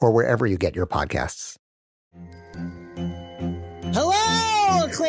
or wherever you get your podcasts. Hello,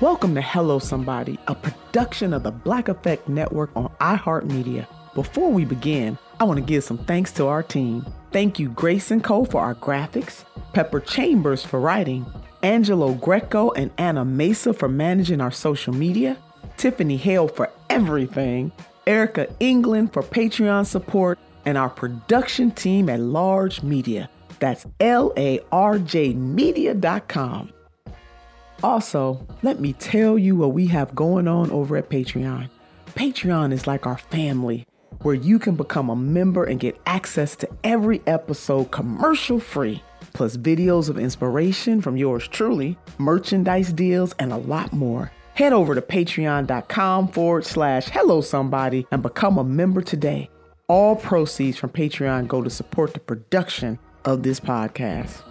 Welcome to Hello Somebody, a production of the Black Effect Network on iHeartMedia. Before we begin, I want to give some thanks to our team. Thank you, Grayson Cole, for our graphics, Pepper Chambers for writing, Angelo Greco and Anna Mesa for managing our social media, Tiffany Hale for everything, Erica England for Patreon support, and our production team at Larj Media. That's L A R J Media.com. Also, let me tell you what we have going on over at Patreon. Patreon is like our family, where you can become a member and get access to every episode commercial free, plus videos of inspiration from yours truly, merchandise deals, and a lot more. Head over to patreon.com forward slash hello somebody and become a member today. All proceeds from Patreon go to support the production of this podcast.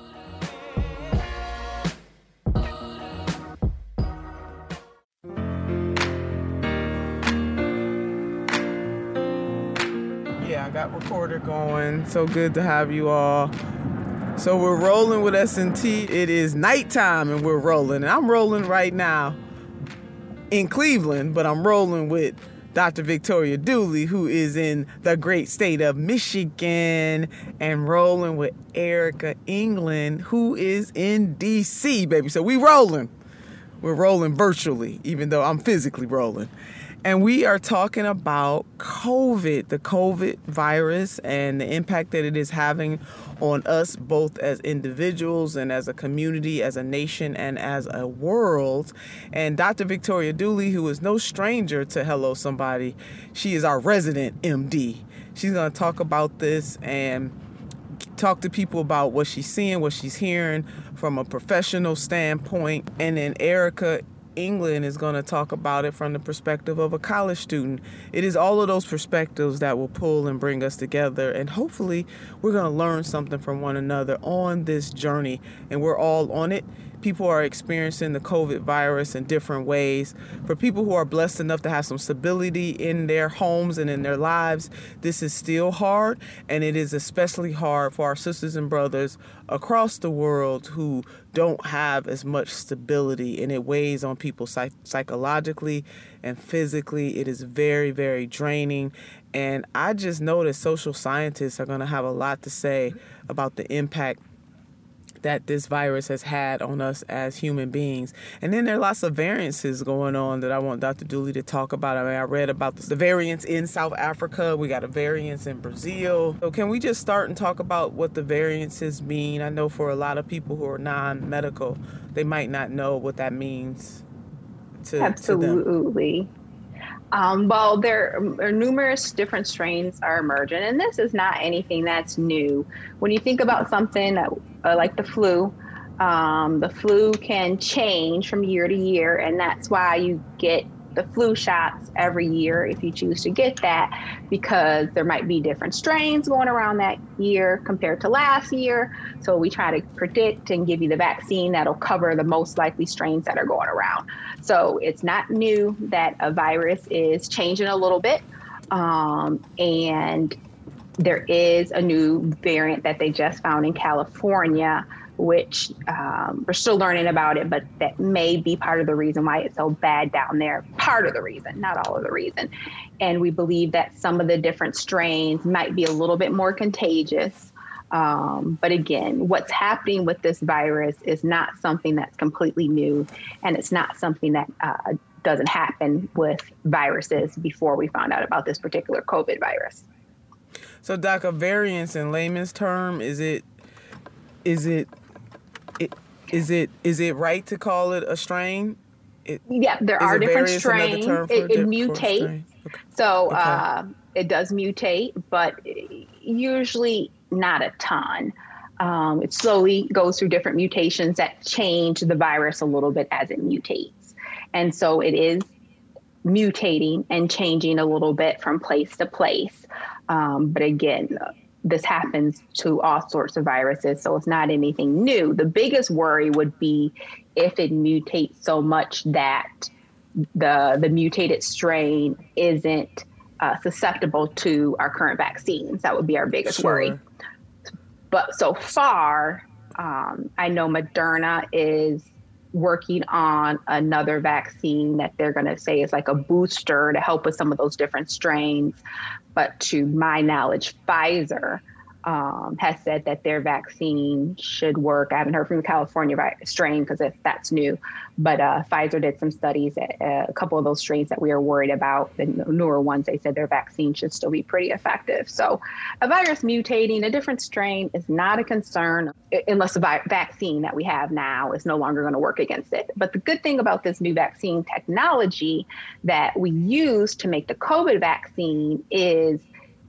Got recorder going. So good to have you all. So we're rolling with S&T. It is nighttime and we're rolling. And I'm rolling right now in Cleveland, but I'm rolling with Dr. Victoria Dooley, who is in the great state of Michigan, and rolling with Erica England, who is in DC, baby. So we rolling. We're rolling virtually, even though I'm physically rolling. And we are talking about COVID, the COVID virus, and the impact that it is having on us both as individuals and as a community, as a nation, and as a world. And Dr. Victoria Dooley, who is no stranger to Hello Somebody, she is our resident MD. She's going to talk about this and talk to people about what she's seeing, what she's hearing from a professional standpoint. And then Erica England is going to talk about it from the perspective of a college student. It is all of those perspectives that will pull and bring us together, and hopefully, we're going to learn something from one another on this journey, and we're all on it. People are experiencing the COVID virus in different ways. For people who are blessed enough to have some stability in their homes and in their lives, this is still hard, and it is especially hard for our sisters and brothers across the world who don't have as much stability, and it weighs on people psych- psychologically and physically. It is very, very draining. And I just know that social scientists are going to have a lot to say about the impact that this virus has had on us as human beings. And then there are lots of variances going on that I want Dr. Dooley to talk about. I mean, I read about the variants in South Africa. We got a variance in Brazil. So can we just start and talk about what the variances mean? I know for a lot of people who are non-medical, they might not know what that means to, Absolutely. To um, well, there are numerous different strains are emerging, and this is not anything that's new. When you think about something uh, like the flu, um, the flu can change from year to year, and that's why you get the flu shots every year if you choose to get that, because there might be different strains going around that year compared to last year. So we try to predict and give you the vaccine that'll cover the most likely strains that are going around. So it's not new that a virus is changing a little bit. Um, and there is a new variant that they just found in California which um, we're still learning about it, but that may be part of the reason why it's so bad down there. Part of the reason, not all of the reason. And we believe that some of the different strains might be a little bit more contagious. Um, but again, what's happening with this virus is not something that's completely new, and it's not something that uh, doesn't happen with viruses before we found out about this particular COVID virus. So, Doc, a variance in layman's term is it is it it, is it is it right to call it a strain? It, yeah, there are different strains. It, it mutates. Okay. So okay. Uh, it does mutate, but usually not a ton. Um, it slowly goes through different mutations that change the virus a little bit as it mutates. And so it is mutating and changing a little bit from place to place. Um, but again, this happens to all sorts of viruses, so it's not anything new. The biggest worry would be if it mutates so much that the the mutated strain isn't uh, susceptible to our current vaccines. That would be our biggest sure. worry. But so far, um, I know Moderna is working on another vaccine that they're going to say is like a booster to help with some of those different strains. But to my knowledge, Pfizer um, has said that their vaccine should work. I haven't heard from the California strain because if that's new, but uh, Pfizer did some studies at uh, a couple of those strains that we are worried about. The newer ones, they said their vaccine should still be pretty effective. So, a virus mutating, a different strain is not a concern unless the vi- vaccine that we have now is no longer going to work against it. But the good thing about this new vaccine technology that we use to make the COVID vaccine is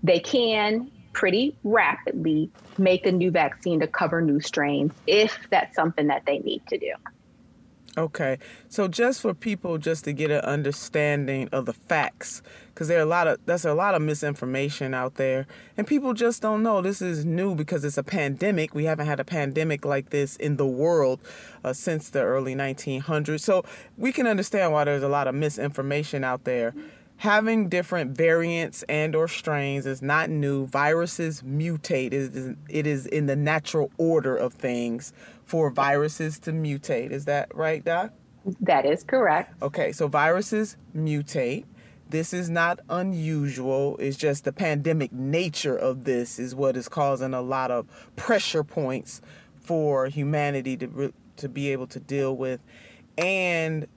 they can pretty rapidly make a new vaccine to cover new strains if that's something that they need to do. Okay. So just for people just to get an understanding of the facts because there are a lot of that's a lot of misinformation out there and people just don't know this is new because it's a pandemic. We haven't had a pandemic like this in the world uh, since the early 1900s. So we can understand why there's a lot of misinformation out there having different variants and or strains is not new. Viruses mutate. It is, it is in the natural order of things for viruses to mutate. Is that right doc? That is correct. Okay so viruses mutate. This is not unusual. It's just the pandemic nature of this is what is causing a lot of pressure points for humanity to to be able to deal with. And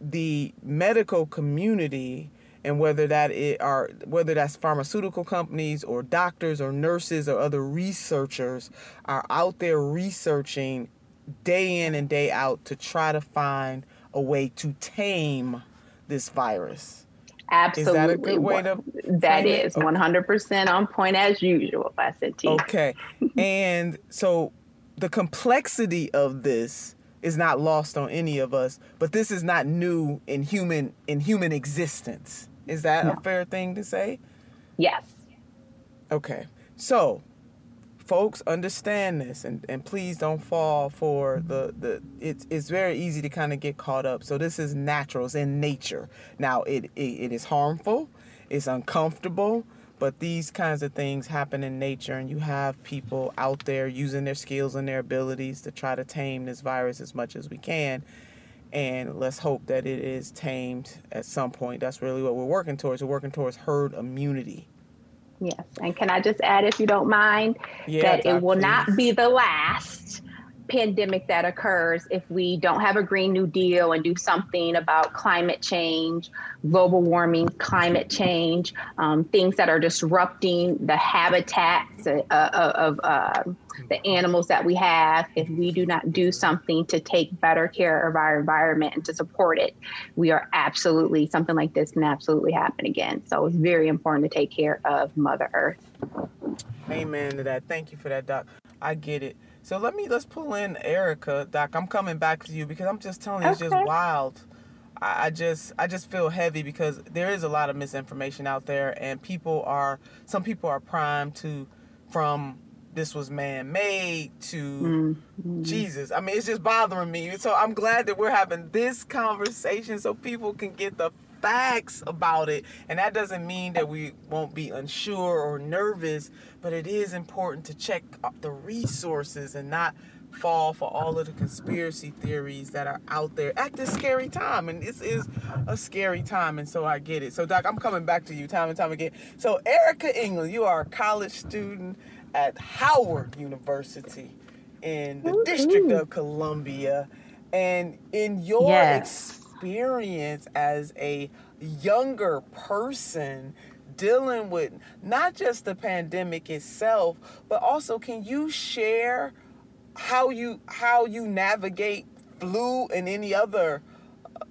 the medical community and whether that it are whether that's pharmaceutical companies or doctors or nurses or other researchers are out there researching day in and day out to try to find a way to tame this virus. Absolutely. Is that a good way to That is 100% on point as usual, SNT. Okay. and so the complexity of this is not lost on any of us, but this is not new in human in human existence. Is that no. a fair thing to say? Yes. Okay. So, folks understand this and, and please don't fall for the, the it's it's very easy to kind of get caught up. So this is natural, it's in nature. Now it, it, it is harmful, it's uncomfortable, but these kinds of things happen in nature, and you have people out there using their skills and their abilities to try to tame this virus as much as we can. And let's hope that it is tamed at some point. That's really what we're working towards. We're working towards herd immunity. Yes. And can I just add, if you don't mind, yeah, that it will please. not be the last pandemic that occurs if we don't have a Green New Deal and do something about climate change, global warming, climate change, um, things that are disrupting the habitats uh, uh of uh, the animals that we have. If we do not do something to take better care of our environment and to support it, we are absolutely, something like this can absolutely happen again. So it's very important to take care of Mother Earth. Amen to that. Thank you for that, Doc. I get it. So let me let's pull in Erica, Doc. I'm coming back to you because I'm just telling you, okay. it's just wild I, I just I just feel heavy because there is a lot of misinformation out there, and people are some people are primed to from this was man made to mm-hmm. Jesus. I mean, it's just bothering me. So I'm glad that we're having this conversation so people can get the facts about it. And that doesn't mean that we won't be unsure or nervous, but it is important to check the resources and not fall for all of the conspiracy theories that are out there at this scary time. And this is a scary time, and so I get it. So, Doc, I'm coming back to you time and time again. So, Erica England, you are a college student at Howard University in the Ooh, District of Columbia. And in your yes. experience as a younger person, dealing with not just the pandemic itself, but also can you share how you how you navigate flu and any other uh,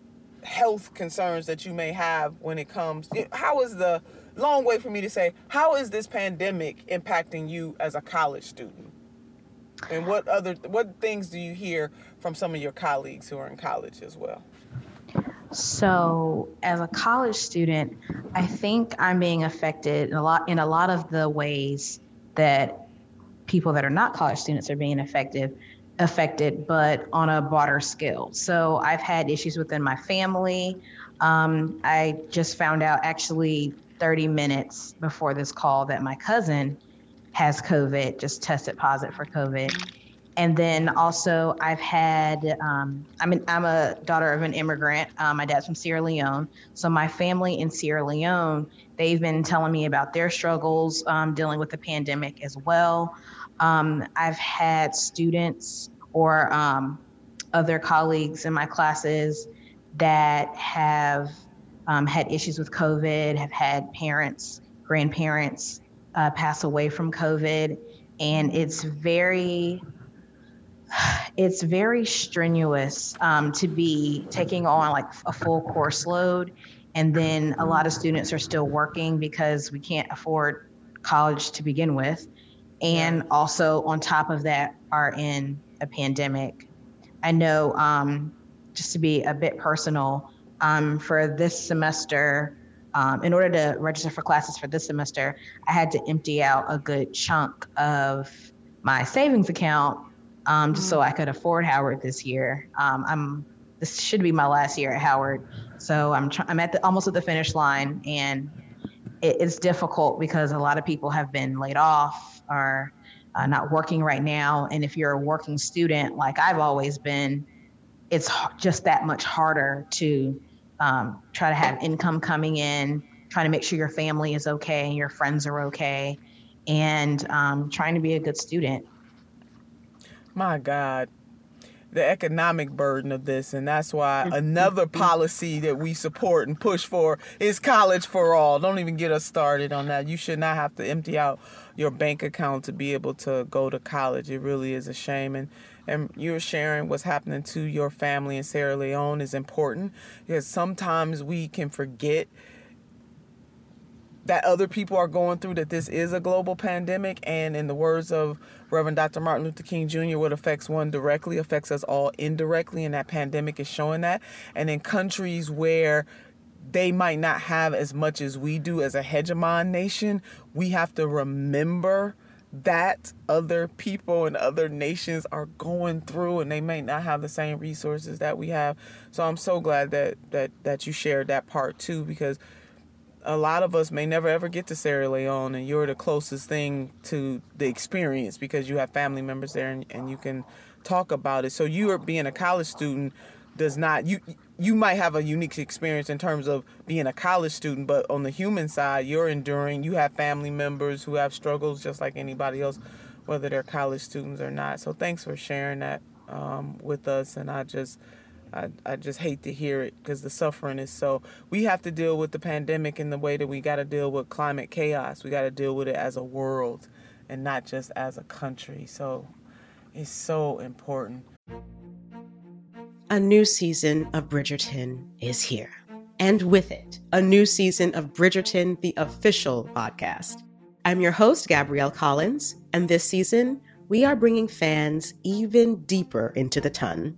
health concerns that you may have when it comes? How is the long way for me to say how is this pandemic impacting you as a college student? And what other what things do you hear from some of your colleagues who are in college as well so as a college student i think i'm being affected in a lot in a lot of the ways that people that are not college students are being affected affected, but on a broader scale. So I've had issues within my family. Um, I just found out actually 30 minutes before this call that my cousin has COVID, just tested positive for COVID. And then also, I've had, um, I'm, I'm a daughter of an immigrant. Um, my dad's from Sierra Leone. So, my family in Sierra Leone, they've been telling me about their struggles um, dealing with the pandemic as well. Um, I've had students or um, other colleagues in my classes that have um, had issues with COVID, have had parents, grandparents uh, pass away from COVID, and it's very it's very strenuous um, to be taking on like a full course load and then a lot of students are still working because we can't afford college to begin with and also on top of that are in a pandemic. I know, um, just to be a bit personal, um, for this semester, um, in order to register for classes for this semester, I had to empty out a good chunk of my savings account um, just so I could afford Howard this year. Um, I'm this should be my last year at Howard, so I'm tr- I'm at the almost at the finish line, and it, it's difficult because a lot of people have been laid off are uh, not working right now. And if you're a working student, like I've always been, it's just that much harder to um, try to have income coming in, trying to make sure your family is okay and your friends are okay, and um, trying to be a good student. My God, the economic burden of this and that's why mm-hmm. another policy that we support and push for is college for all. Don't even get us started on that. You should not have to empty out your bank account to be able to go to college. It really is a shame and and you're sharing what's happening to your family in Sierra Leone is important because sometimes we can forget that other people are going through that this is a global pandemic and in the words of Reverend Dr. Martin Luther King Jr., what affects one directly affects us all indirectly, and that pandemic is showing that. And in countries where they might not have as much as we do as a hegemon nation, we have to remember that other people and other nations are going through and they may not have the same resources that we have. So I'm so glad that that that you shared that part too because a lot of us may never ever get to Sierra Leone, and you're the closest thing to the experience because you have family members there and, and you can talk about it. So you are being a college student does not you you might have a unique experience in terms of being a college student, but on the human side, you're enduring. You have family members who have struggles just like anybody else, whether they're college students or not. So thanks for sharing that um, with us, and I just I, I just hate to hear it because the suffering is so. We have to deal with the pandemic in the way that we got to deal with climate chaos. We got to deal with it as a world and not just as a country. So it's so important. A new season of Bridgerton is here. And with it, a new season of Bridgerton, the official podcast. I'm your host, Gabrielle Collins, and this season, we are bringing fans even deeper into the ton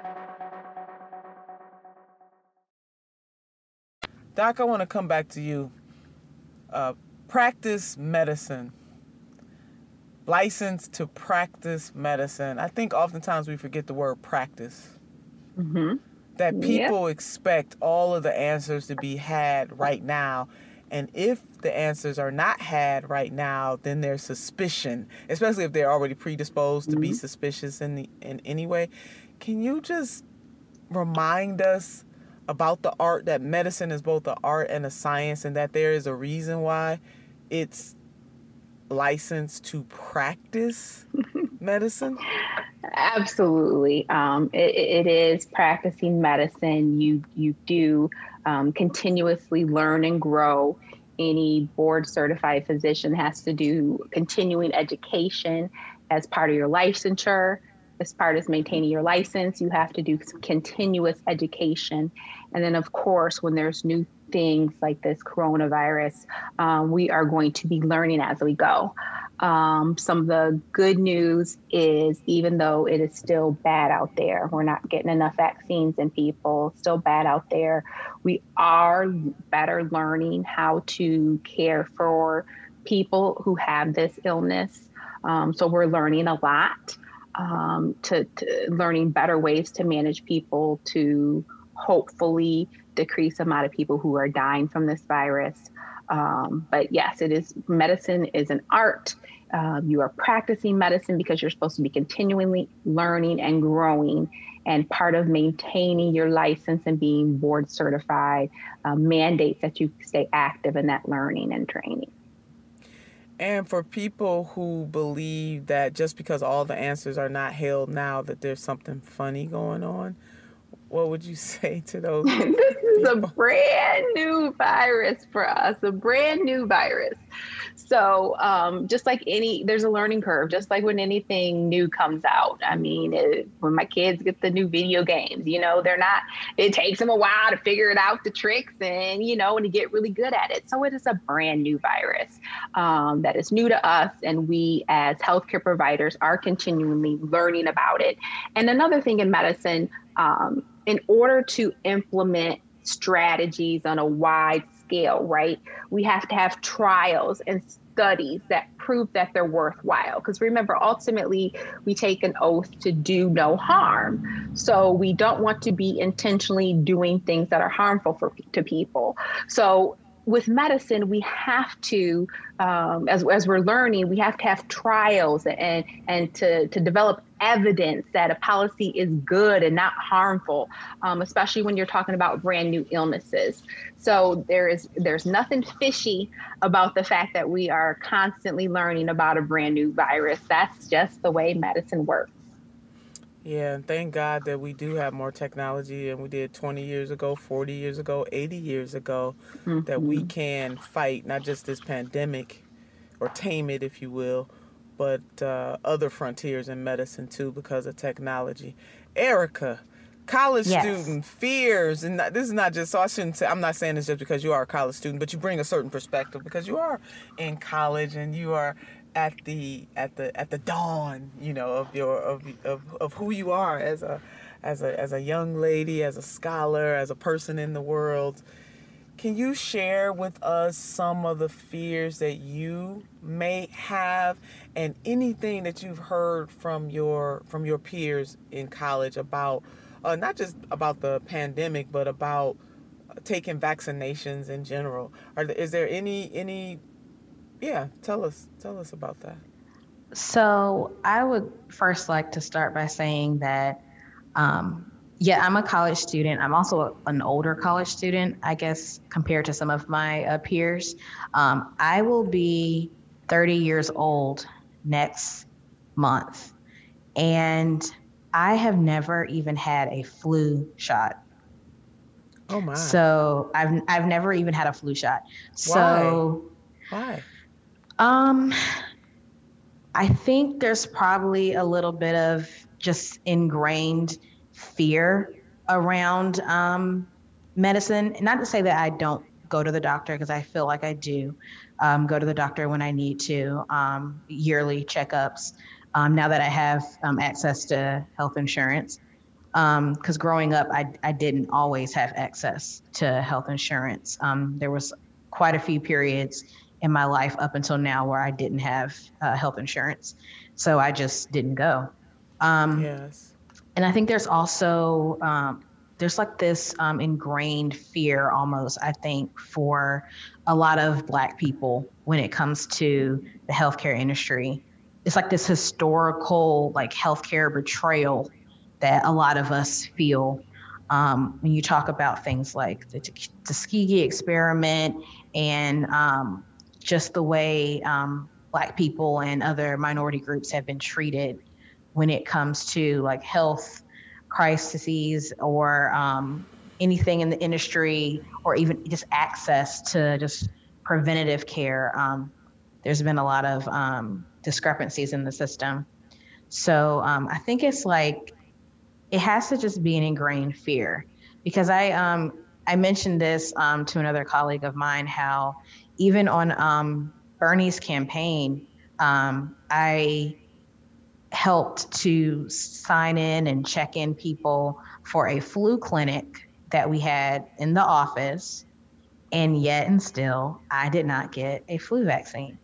Doc, I want to come back to you. Uh, practice medicine. License to practice medicine. I think oftentimes we forget the word practice. Mm-hmm. That people expect all of the answers to be had right now and if the answers are not had right now, then there's suspicion, especially if they're already predisposed to mm-hmm. be suspicious in the in any way. Can you just remind us about the art that medicine is both an art and a science, and that there is a reason why it's licensed to practice medicine? Absolutely, um, it, it is practicing medicine. You you do um, continuously learn and grow. Any board certified physician has to do continuing education as part of your licensure. As part of maintaining your license, you have to do some continuous education. And then, of course, when there's new things like this coronavirus, um, we are going to be learning as we go. Um, some of the good news is even though it is still bad out there, we're not getting enough vaccines in people, still bad out there. We are better learning how to care for people who have this illness. Um, so we're learning a lot um, to, to learning better ways to manage people to hopefully decrease the amount of people who are dying from this virus. Um, but yes, it is medicine is an art. Um, you are practicing medicine because you're supposed to be continually learning and growing. And part of maintaining your license and being board certified uh, mandates that you stay active in that learning and training. And for people who believe that just because all the answers are not held now, that there's something funny going on, what would you say to those? this is a brand new virus for us, a brand new virus. So, um, just like any, there's a learning curve, just like when anything new comes out. I mean, it, when my kids get the new video games, you know, they're not, it takes them a while to figure it out, the tricks, and, you know, and to get really good at it. So, it is a brand new virus um, that is new to us. And we, as healthcare providers, are continually learning about it. And another thing in medicine, um, in order to implement strategies on a wide scale, right? We have to have trials and studies that prove that they're worthwhile. Because remember, ultimately, we take an oath to do no harm. So we don't want to be intentionally doing things that are harmful for to people. So with medicine, we have to, um, as, as we're learning, we have to have trials and and to to develop evidence that a policy is good and not harmful, um, especially when you're talking about brand new illnesses. So there is there's nothing fishy about the fact that we are constantly learning about a brand new virus. That's just the way medicine works. Yeah, and thank God that we do have more technology than we did 20 years ago, 40 years ago, 80 years ago, mm-hmm. that we mm-hmm. can fight not just this pandemic or tame it, if you will, but uh, other frontiers in medicine too because of technology. Erica, college yes. student fears, and this is not just so I shouldn't say I'm not saying this just because you are a college student, but you bring a certain perspective because you are in college and you are at the at the at the dawn, you know, of your of of, of who you are as a as a as a young lady, as a scholar, as a person in the world. Can you share with us some of the fears that you may have and anything that you've heard from your from your peers in college about uh, not just about the pandemic but about taking vaccinations in general? Are is there any any yeah, tell us tell us about that. So I would first like to start by saying that, um, yeah, I'm a college student. I'm also an older college student, I guess, compared to some of my uh, peers. Um, I will be 30 years old next month, and I have never even had a flu shot. Oh my! So I've I've never even had a flu shot. So why? Why? Um, I think there's probably a little bit of just ingrained fear around um, medicine. Not to say that I don't go to the doctor because I feel like I do um, go to the doctor when I need to, um, yearly checkups. Um, now that I have um, access to health insurance, because um, growing up, I, I didn't always have access to health insurance. There was quite a few periods in my life up until now where I didn't have uh, health insurance. So I just didn't go. Yes. And I think there's also, um, there's like this um, ingrained fear almost, I think, for a lot of Black people when it comes to the healthcare industry. It's like this historical, like healthcare betrayal that a lot of us feel um, when you talk about things like the Tuskegee experiment and um, just the way um, Black people and other minority groups have been treated when it comes to like health crises or um, anything in the industry or even just access to just preventative care. Um, there's been a lot of um, discrepancies in the system. So um, I think it's like it has to just be an ingrained fear because I um, I mentioned this um, to another colleague of mine how even on Bernie's campaign, I helped to sign in and check in people for a flu clinic that we had in the office. And yet, and still, I did not get a flu vaccine.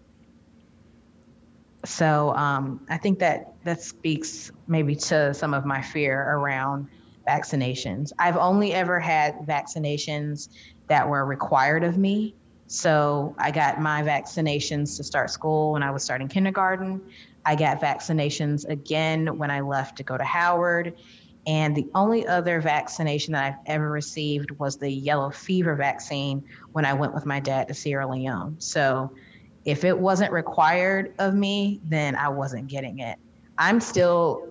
So um, I think that that speaks maybe to some of my fear around vaccinations. I've only ever had vaccinations that were required of me So I got my vaccinations to start school when I was starting kindergarten. I got vaccinations again when I left to go to Howard. And the only other vaccination that I've ever received was the yellow fever vaccine when I went with my dad to Sierra Leone. So if it wasn't required of me, then I wasn't getting it. I'm still,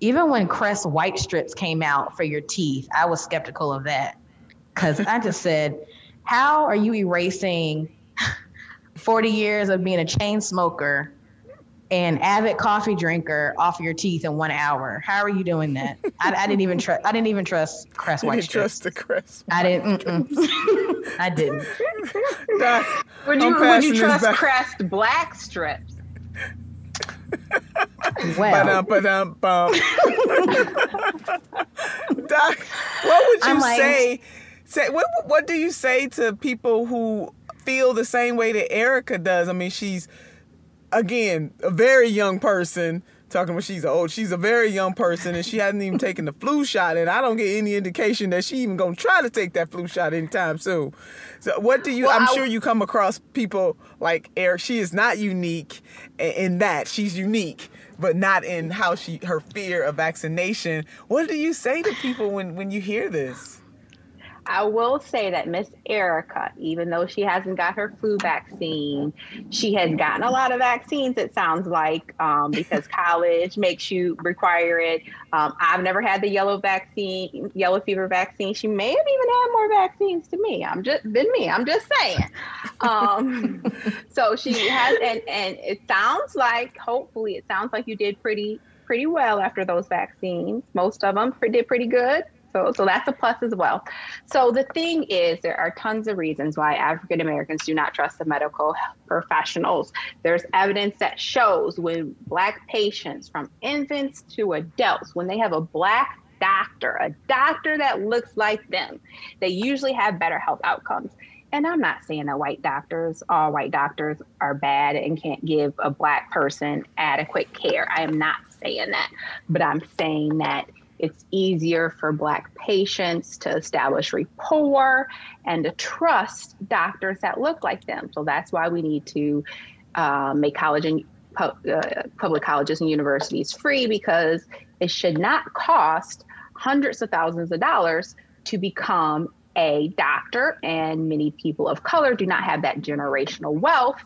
even when Crest white strips came out for your teeth, I was skeptical of that. Because I just said, how are you erasing 40 years of being a chain smoker and avid coffee drinker off your teeth in one hour. How are you doing that? I, I didn't even trust. I didn't even trust Crest White. You trust the Crest. I didn't. I didn't. would you would you trust Crest Black strips? well, ba-dum, ba-dum, Doc, what would you like, say? Say what? What do you say to people who feel the same way that Erica does? I mean, she's again, a very young person talking about she's old. She's a very young person and she hasn't even taken the flu shot, and I don't get any indication that she even gonna try to take that flu shot anytime soon. So, what do you? Well, I'm I, sure you come across people like Eric. She is not unique in that she's unique, but not in how she her fear of vaccination. What do you say to people when when you hear this? I will say that Miss Erica, even though she hasn't got her flu vaccine, she has gotten a lot of vaccines. It sounds like um, because college makes you require it. Um, I've never had the yellow vaccine, yellow fever vaccine. She may have even had more vaccines to me. I'm just than me. I'm just saying. Um, so she has, and and it sounds like, hopefully, it sounds like you did pretty pretty well after those vaccines. Most of them did pretty good. So, so that's a plus as well. So the thing is, there are tons of reasons why African Americans do not trust the medical professionals. There's evidence that shows when Black patients, from infants to adults, when they have a Black doctor, a doctor that looks like them, they usually have better health outcomes. And I'm not saying that white doctors, all white doctors, are bad and can't give a Black person adequate care. I am not saying that, but I'm saying that it's easier for Black patients to establish rapport and to trust doctors that look like them. So that's why we need to uh, make college and uh, public colleges and universities free because it should not cost hundreds of thousands of dollars to become a doctor, and many people of color do not have that generational wealth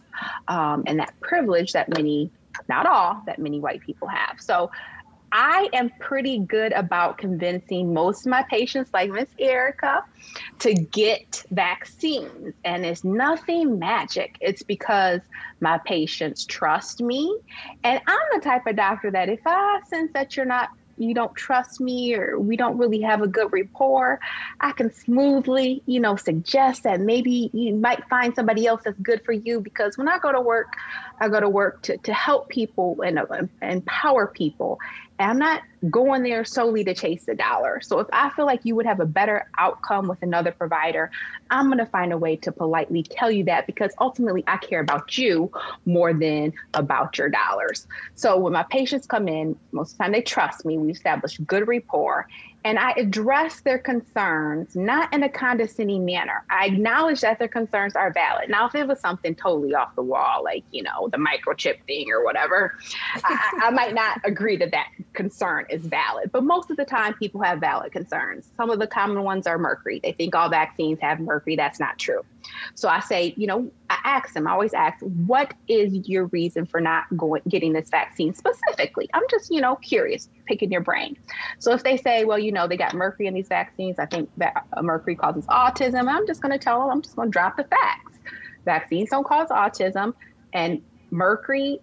um, and that privilege that many, not all, that many white people have. So I am pretty good about convincing most of my patients, like Miss Erica, to get vaccines. And it's nothing magic. It's because my patients trust me. And I'm the type of doctor that if I sense that you're not you don't trust me or we don't really have a good rapport, I can smoothly, you know, suggest that maybe you might find somebody else that's good for you. Because when I go to work, I go to work to, to help people and uh, empower people. And I'm not going there solely to chase the dollar. So if I feel like you would have a better outcome with another provider, I'm going to find a way to politely tell you that because ultimately I care about you more than about your dollars. So when my patients come in, most of the time they trust me. We establish good rapport and I address their concerns not in a condescending manner. I acknowledge that their concerns are valid. Now, if it was something totally off the wall, like, you know, the microchip thing or whatever, I, I, might not agree that that concern is valid. But most of the time, people have valid concerns. Some of the common ones are mercury. They think all vaccines have mercury. That's not true. So I say, you know, I ask them, I always ask, what is your reason for not going getting this vaccine specifically? I'm just, you know, curious, picking your brain. So if they say, well, you know, they got mercury in these vaccines, I think that uh, mercury causes autism, I'm just going to tell them, I'm just going to drop the facts. Vaccines don't cause autism, and mercury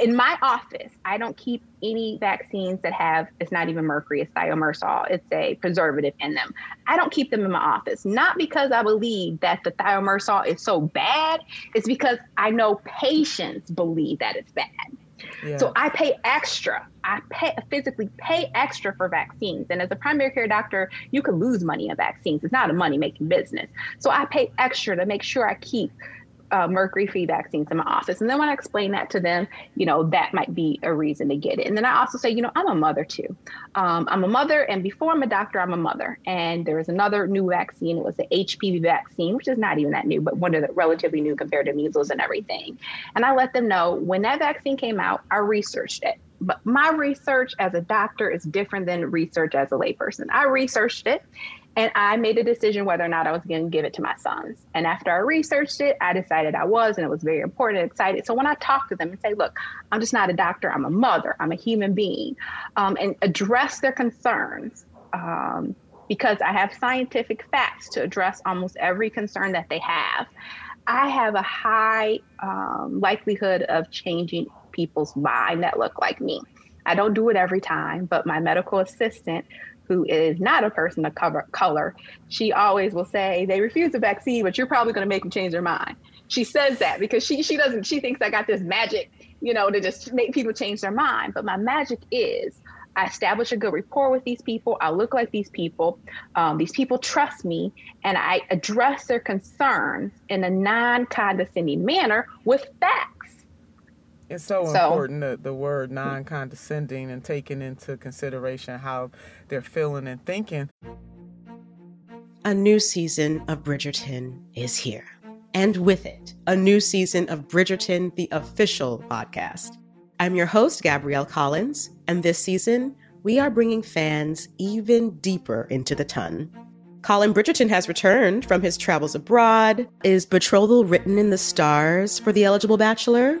in my office, I don't keep any vaccines that have, it's not even mercury, it's thiomersal. It's a preservative in them. I don't keep them in my office, not because I believe that the thiomersal is so bad, it's because I know patients believe that it's bad. Yeah. So I pay extra. I pay physically pay extra for vaccines. And as a primary care doctor, you can lose money on vaccines. It's not a money making business. So I pay extra to make sure I keep uh, mercury free vaccines in my office. And then when I explain that to them, you know, that might be a reason to get it. And then I also say, you know, I'm a mother too. Um, I'm a mother, and before I'm a doctor, I'm a mother. And there was another new vaccine. It was the HPV vaccine, which is not even that new, but one of the relatively new compared to measles and everything. And I let them know when that vaccine came out, I researched it. But my research as a doctor is different than research as a layperson. I researched it and I made a decision whether or not I was going to give it to my sons. And after I researched it, I decided I was, and it was very important and excited. So when I talk to them and say, look, I'm just not a doctor, I'm a mother, I'm a human being, um, and address their concerns. Um, because I have scientific facts to address almost every concern that they have. I have a high um, likelihood of changing people's mind that look like me. I don't do it every time, but my medical assistant who is not a person of color, she always will say, they refuse the vaccine, but you're probably going to make them change their mind. She says that because she, she doesn't, she thinks I got this magic, you know, to just make people change their mind. But my magic is I establish a good rapport with these people. I look like these people. Um, these people trust me, and I address their concerns in a non condescending manner with facts. It's so, so important the, the word non condescending and taking into consideration how they're feeling and thinking. A new season of Bridgerton is here. And with it, a new season of Bridgerton, the official podcast. I'm your host, Gabrielle Collins, and this season, we are bringing fans even deeper into the ton. Colin Bridgerton has returned from his travels abroad. Is betrothal written in the stars for the eligible bachelor?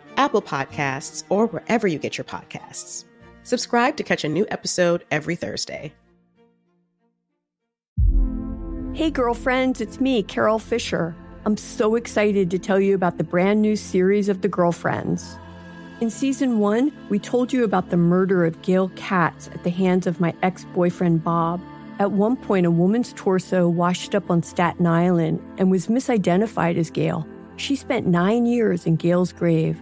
Apple Podcasts, or wherever you get your podcasts. Subscribe to catch a new episode every Thursday. Hey, girlfriends, it's me, Carol Fisher. I'm so excited to tell you about the brand new series of The Girlfriends. In season one, we told you about the murder of Gail Katz at the hands of my ex boyfriend Bob. At one point, a woman's torso washed up on Staten Island and was misidentified as Gail. She spent nine years in Gail's grave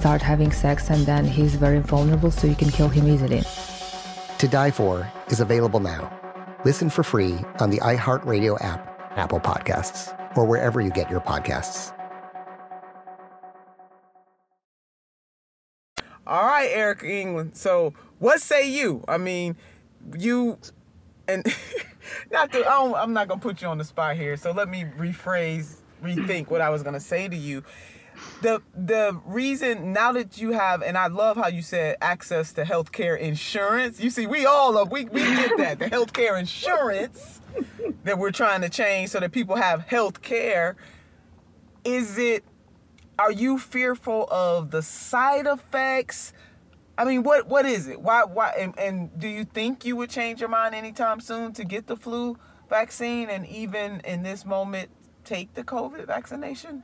start having sex and then he's very vulnerable so you can kill him easily. To Die For is available now. Listen for free on the iHeartRadio app, Apple Podcasts, or wherever you get your podcasts. All right, Erica England. So, what say you? I mean, you and not to, I am not gonna put you on the spot here. So let me rephrase, rethink what I was gonna say to you. The the reason now that you have, and I love how you said access to healthcare insurance. You see, we all are, we we get that the healthcare insurance that we're trying to change so that people have health care. Is it? Are you fearful of the side effects? I mean, what what is it? Why why and, and do you think you would change your mind anytime soon to get the flu vaccine and even in this moment take the COVID vaccination?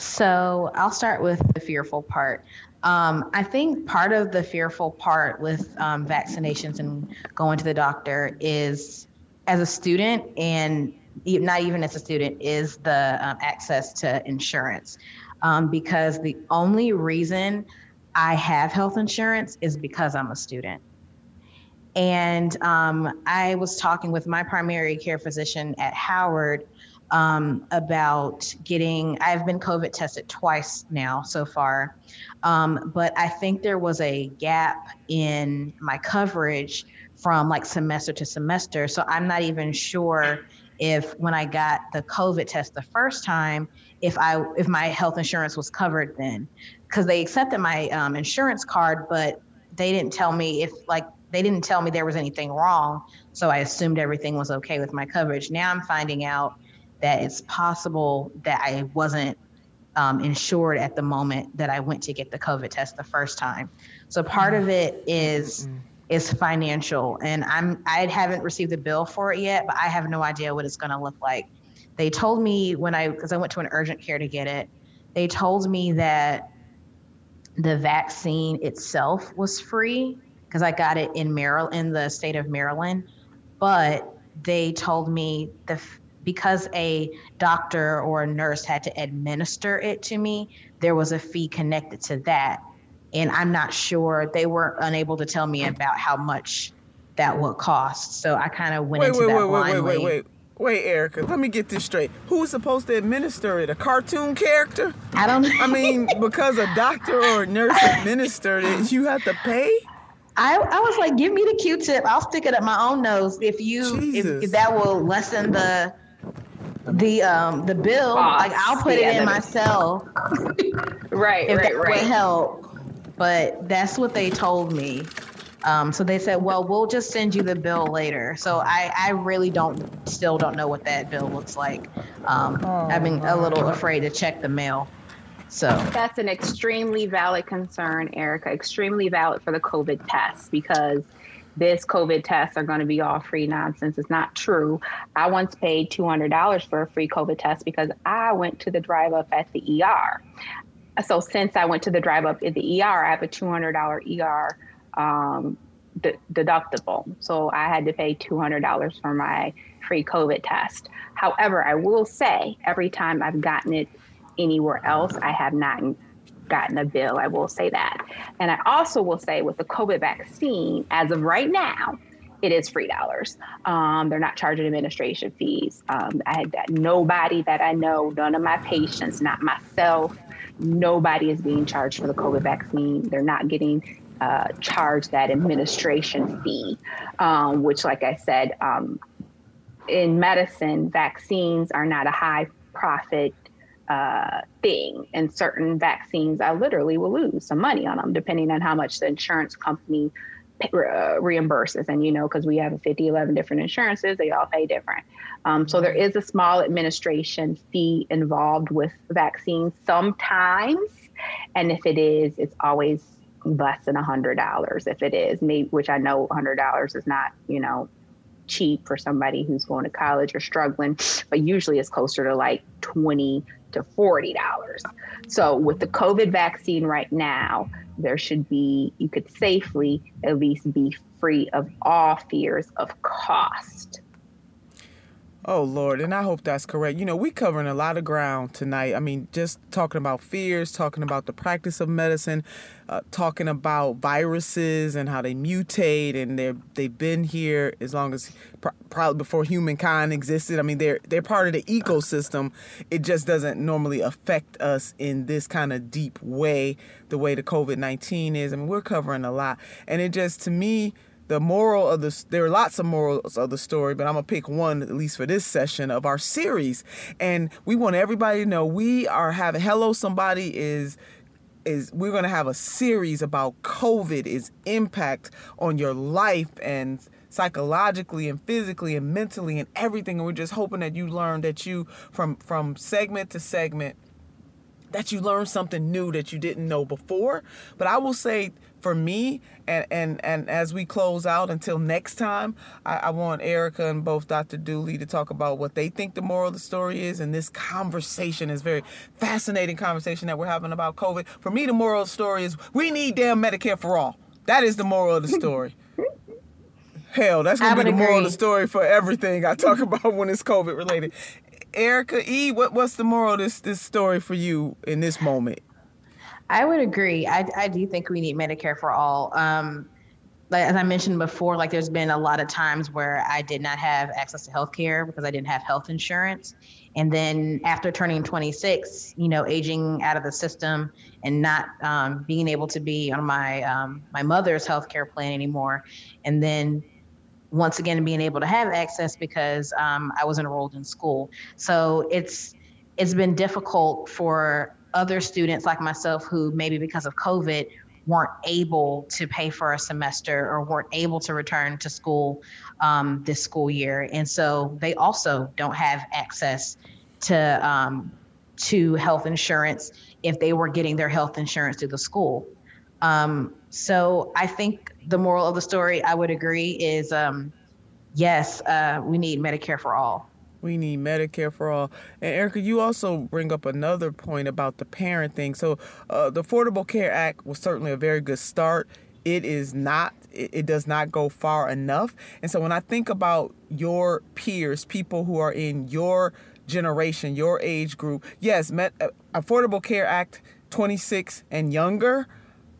So I'll start with the fearful part. Um, I think part of the fearful part with um, vaccinations and going to the doctor is as a student and not even as a student is the um, access to insurance um, because the only reason I have health insurance is because I'm a student. And um, I was talking with my primary care physician at Howard um, about getting, I've been COVID tested twice now so far. Um, but I think there was a gap in my coverage from like semester to semester. So I'm not even sure if when I got the COVID test the first time, if I if my health insurance was covered then because they accepted my um, insurance card, but they didn't tell me if like they didn't tell me there was anything wrong. So I assumed everything was okay with my coverage. Now I'm finding out that it's possible that I wasn't um, insured at the moment that I went to get the COVID test the first time. So part of it is is financial, and I'm I haven't received a bill for it yet, but I have no idea what it's going to look like. They told me when I because I went to an urgent care to get it, they told me that the vaccine itself was free because I got it in Maryland, in the state of Maryland. But they told me the because a doctor or a nurse had to administer it to me, there was a fee connected to that. And I'm not sure they were unable to tell me about how much that would cost. So I kind of went wait, into wait, that wait, blindly. Wait, wait, wait, wait. Wait, Erica, let me get this straight. Who's supposed to administer it? A cartoon character? I don't know. I mean, because a doctor or a nurse administered it, you have to pay? I, I was like, give me the Q-tip. I'll stick it up my own nose if you if, if, that will lessen the the um the bill. Like I'll put it in myself. right, if right, that right. would help. But that's what they told me. Um, so they said, well, we'll just send you the bill later. So I, I really don't, still don't know what that bill looks like. Um, oh, I've been a little afraid to check the mail. So that's an extremely valid concern, Erica. Extremely valid for the COVID test because this COVID tests are going to be all free nonsense. It's not true. I once paid $200 for a free COVID test because I went to the drive up at the ER. So since I went to the drive up at the ER, I have a $200 ER um, d- deductible. So I had to pay $200 for my free COVID test. However, I will say every time I've gotten it anywhere else, I have not gotten a bill. I will say that. And I also will say with the COVID vaccine, as of right now, it is free dollars. Um, they're not charging administration fees. Um, I had nobody that I know, none of my patients, not myself, nobody is being charged for the COVID vaccine. They're not getting uh, charge that administration fee, um, which, like I said, um, in medicine, vaccines are not a high profit uh, thing. And certain vaccines, I literally will lose some money on them, depending on how much the insurance company uh, reimburses. And, you know, because we have 50, 11 different insurances, they all pay different. Um, so there is a small administration fee involved with vaccines sometimes. And if it is, it's always less than a hundred dollars if it is maybe which i know a hundred dollars is not you know cheap for somebody who's going to college or struggling but usually it's closer to like 20 to 40 dollars. So with the covid vaccine right now there should be you could safely at least be free of all fears of cost Oh Lord, and I hope that's correct. You know, we covering a lot of ground tonight. I mean, just talking about fears, talking about the practice of medicine, uh, talking about viruses and how they mutate, and they they've been here as long as pr- probably before humankind existed. I mean, they're they're part of the ecosystem. It just doesn't normally affect us in this kind of deep way, the way the COVID nineteen is. I mean, we're covering a lot, and it just to me the moral of this there are lots of morals of the story, but I'm gonna pick one at least for this session of our series. And we want everybody to know we are having hello somebody is is we're to have a series about COVID, its impact on your life and psychologically and physically and mentally and everything. And we're just hoping that you learn that you from from segment to segment that you learn something new that you didn't know before. But I will say for me and and and as we close out until next time I, I, want erica and both dr dooley to talk about what they think the moral of the story is and this conversation is very fascinating conversation that we're having about covid. For me the moral of the story is we need damn medicare for all. That is the moral of the story. Hell that's gonna be the agree. moral of the story for everything i talk about when it's covid related erica e what, what's the moral of this this story for you in this moment I would agree. I, I do think we need Medicare for all. Um, like, as I mentioned before, like there's been a lot of times where I did not have access to health care because I didn't have health insurance. And then after turning 26, you know, aging out of the system and not um, being able to be on my um, my mother's health care plan anymore, and then once again being able to have access because um, I was enrolled in school. So it's it's been difficult for other students like myself who maybe because of COVID weren't able to pay for a semester or weren't able to return to school um, this school year, and so they also don't have access to um, to health insurance if they were getting their health insurance through the school. Um, so I think the moral of the story, I would agree, is um, yes, uh, we need Medicare for all. We need Medicare for all. And Erica, you also bring up another point about the parent thing. So, uh, the Affordable Care Act was certainly a very good start. It is not, it, it does not go far enough. And so, when I think about your peers, people who are in your generation, your age group, yes, Met, uh, Affordable Care Act 26 and younger.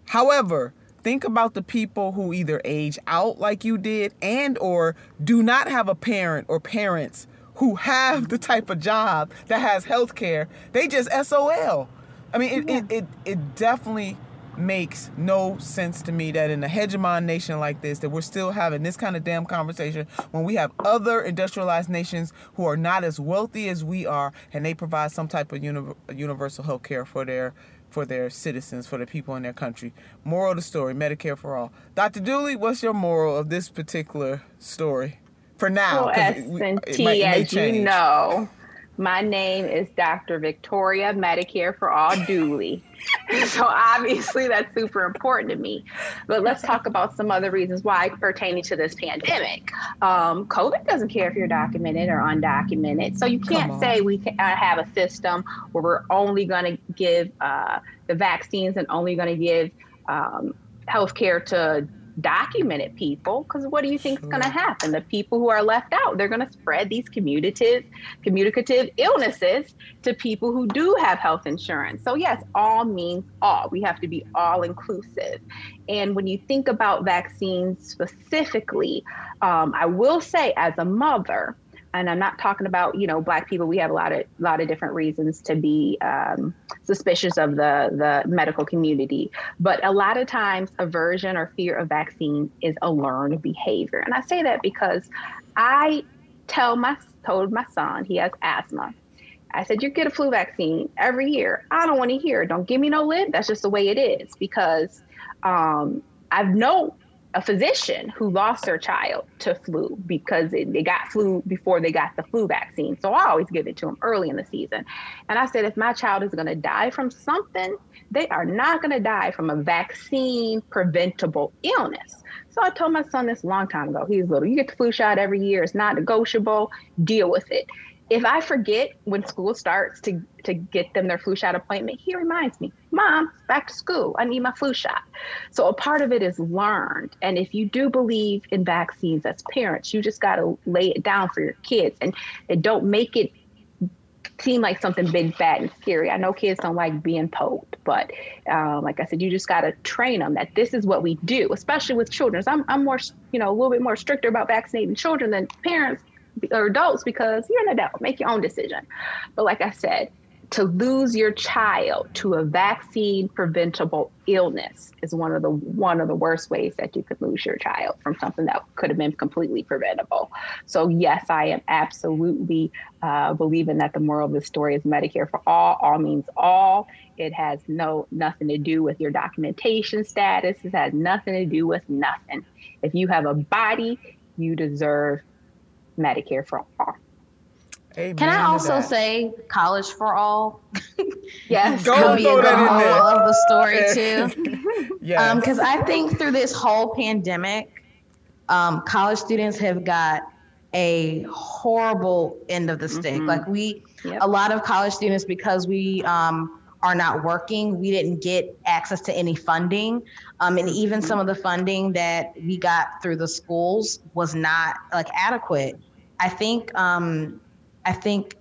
However, think about the people who either age out like you did and or do not have a parent or parents who have the type of job that has health care, they just SOL. I mean, it, yeah. it, it, it definitely makes no sense to me that in a hegemon nation like this that we're still having this kind of damn conversation when we have other industrialized nations who are not as wealthy as we are and they provide some type of uni- universal health care for their for their citizens for the people in their country moral of the story medicare for all dr dooley what's your moral of this particular story for now. Well, S&T, as you know, my name is Dr. Victoria Medicare for All Dooley. so obviously that's super important to me. But let's talk about some other reasons why pertaining to this pandemic. Um, COVID doesn't care if you're documented or undocumented. So you can't say we uh, have a system where we're only going to give uh, the vaccines and only going to give um, health care to documented people because what do you think is going to happen? The people who are left out they're going to spread these communicative communicative illnesses to people who do have health insurance. So yes all means all. We have to be all inclusive. And when you think about vaccines specifically um, i will say as a mother and I'm not talking about you know black people. We have a lot of lot of different reasons to be um, suspicious of the the medical community, but a lot of times aversion or fear of vaccine is a learned behavior, and I say that because I tell my told my son he has asthma. I said, you get a flu vaccine every year. I don't want to hear. Don't give me no lid. That's just the way it is because um, I've known a physician who lost their child to flu because it, they got flu before they got the flu vaccine. So I always give it to them early in the season. And I said, if my child is going to die from something, they are not going to die from a vaccine preventable illness. So I told my son this a long time ago. He's little. You get the flu shot every year. It's not negotiable. Deal with it. If I forget when school starts to to get them their flu shot appointment, he reminds me, Mom, back to school. I need my flu shot. So a part of it is learned. And if you do believe in vaccines as parents, you just gotta lay it down for your kids and, and don't make it seem like something big, bad, and scary. I know kids don't like being poked, but um, like I said, you just got to train them that this is what we do, especially with children. So I'm, I'm more, you know, a little bit more stricter about vaccinating children than parents or adults because you're an adult, make your own decision. But like I said, to lose your child to a vaccine preventable illness is one of the one of the worst ways that you could lose your child from something that could have been completely preventable. So yes, I am absolutely uh, believing that the moral of the story is Medicare for all. All means all. It has no nothing to do with your documentation status. It has nothing to do with nothing. If you have a body, you deserve Medicare for all. Amen Can I also say college for all? yes, go could be the whole of the story too. yeah, because um, I think through this whole pandemic, um, college students have got a horrible end of the stick. Mm-hmm. Like we, yep. a lot of college students, because we um, are not working, we didn't get access to any funding, um, and even some of the funding that we got through the schools was not like adequate. I think um, I think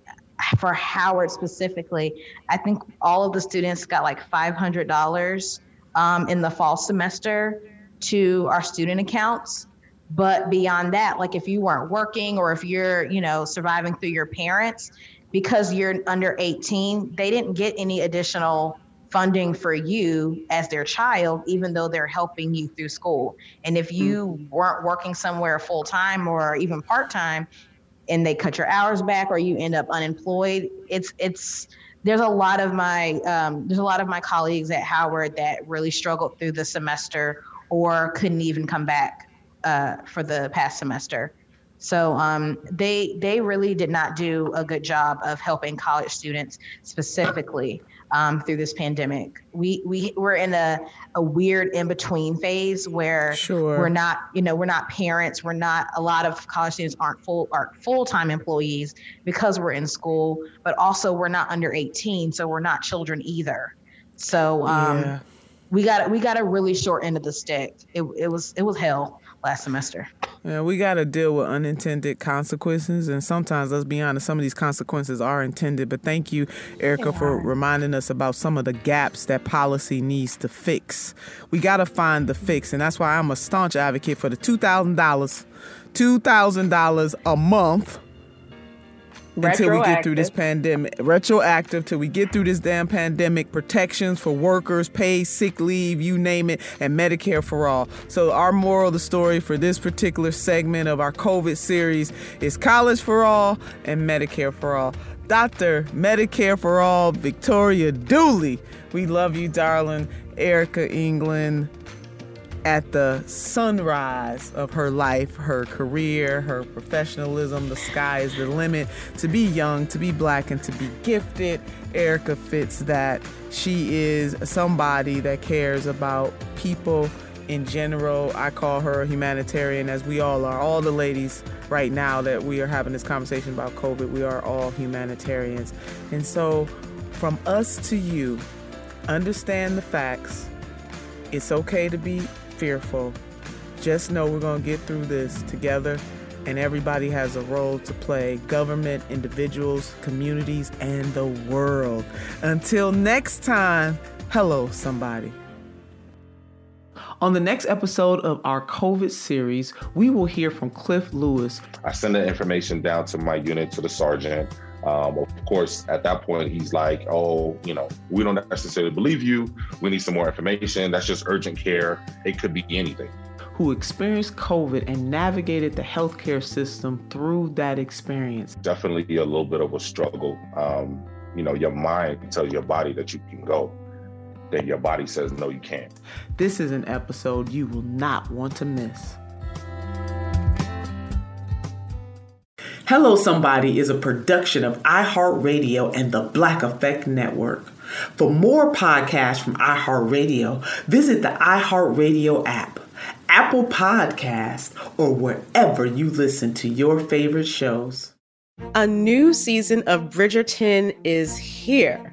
for Howard specifically, I think all of the students got like $500 um, in the fall semester to our student accounts. But beyond that, like if you weren't working or if you're, you know, surviving through your parents, because you're under 18, they didn't get any additional funding for you as their child, even though they're helping you through school. And if you mm-hmm. weren't working somewhere full time or even part time, and they cut your hours back or you end up unemployed it's it's there's a lot of my um, there's a lot of my colleagues at howard that really struggled through the semester or couldn't even come back uh, for the past semester. So um, they they really did not do a good job of helping college students specifically um, through this pandemic. We we we're in a, a weird in between phase where sure. we're not you know we're not parents. We're not a lot of college students aren't full are full time employees because we're in school, but also we're not under 18, so we're not children either. So um, yeah. we got we got a really short end of the stick. It it was it was hell last semester. Yeah, we got to deal with unintended consequences, and sometimes, let's be honest, some of these consequences are intended. But thank you, Erica, for reminding us about some of the gaps that policy needs to fix. We got to find the fix, and that's why I'm a staunch advocate for the two thousand dollars, two thousand dollars a month until we get through this pandemic. Retroactive till we get through this damn pandemic. Protections for workers, pay, sick leave, you name it, and Medicare for all. So our moral of the story for this particular segment of our COVID series is college for all and Medicare for all. Dr. Medicare for All, Victoria Dooley. We love you, darling. Erica England at the sunrise of her life, her career, her professionalism. The sky is the limit. To be young, to be black, and to be gifted, Erica fits that. She is somebody that cares about people in general. I call her a humanitarian, as we all are. All the ladies right now that we are having this conversation about COVID, we are all humanitarians. And so, from us to you, understand the facts. It's okay to be fearful. Just know we're going to get through this together, and everybody has a role to play government, individuals, communities, and the world. Until next time, hello, somebody. On the next episode of our COVID series, we will hear from Cliff Lewis. I send the information down to my unit, to the sergeant. Um, of course, at that point, he's like, oh, you know, we don't necessarily believe you. We need some more information. That's just urgent care. It could be anything. Who experienced COVID and navigated the healthcare system through that experience. Definitely a little bit of a struggle. Um, you know, your mind tells your body that you can go, then your body says, no, you can't. This is an episode you will not want to miss. Hello Somebody is a production of iHeartRadio and the Black Effect Network. For more podcasts from iHeartRadio, visit the iHeartRadio app, Apple Podcast, or wherever you listen to your favorite shows. A new season of Bridgerton is here.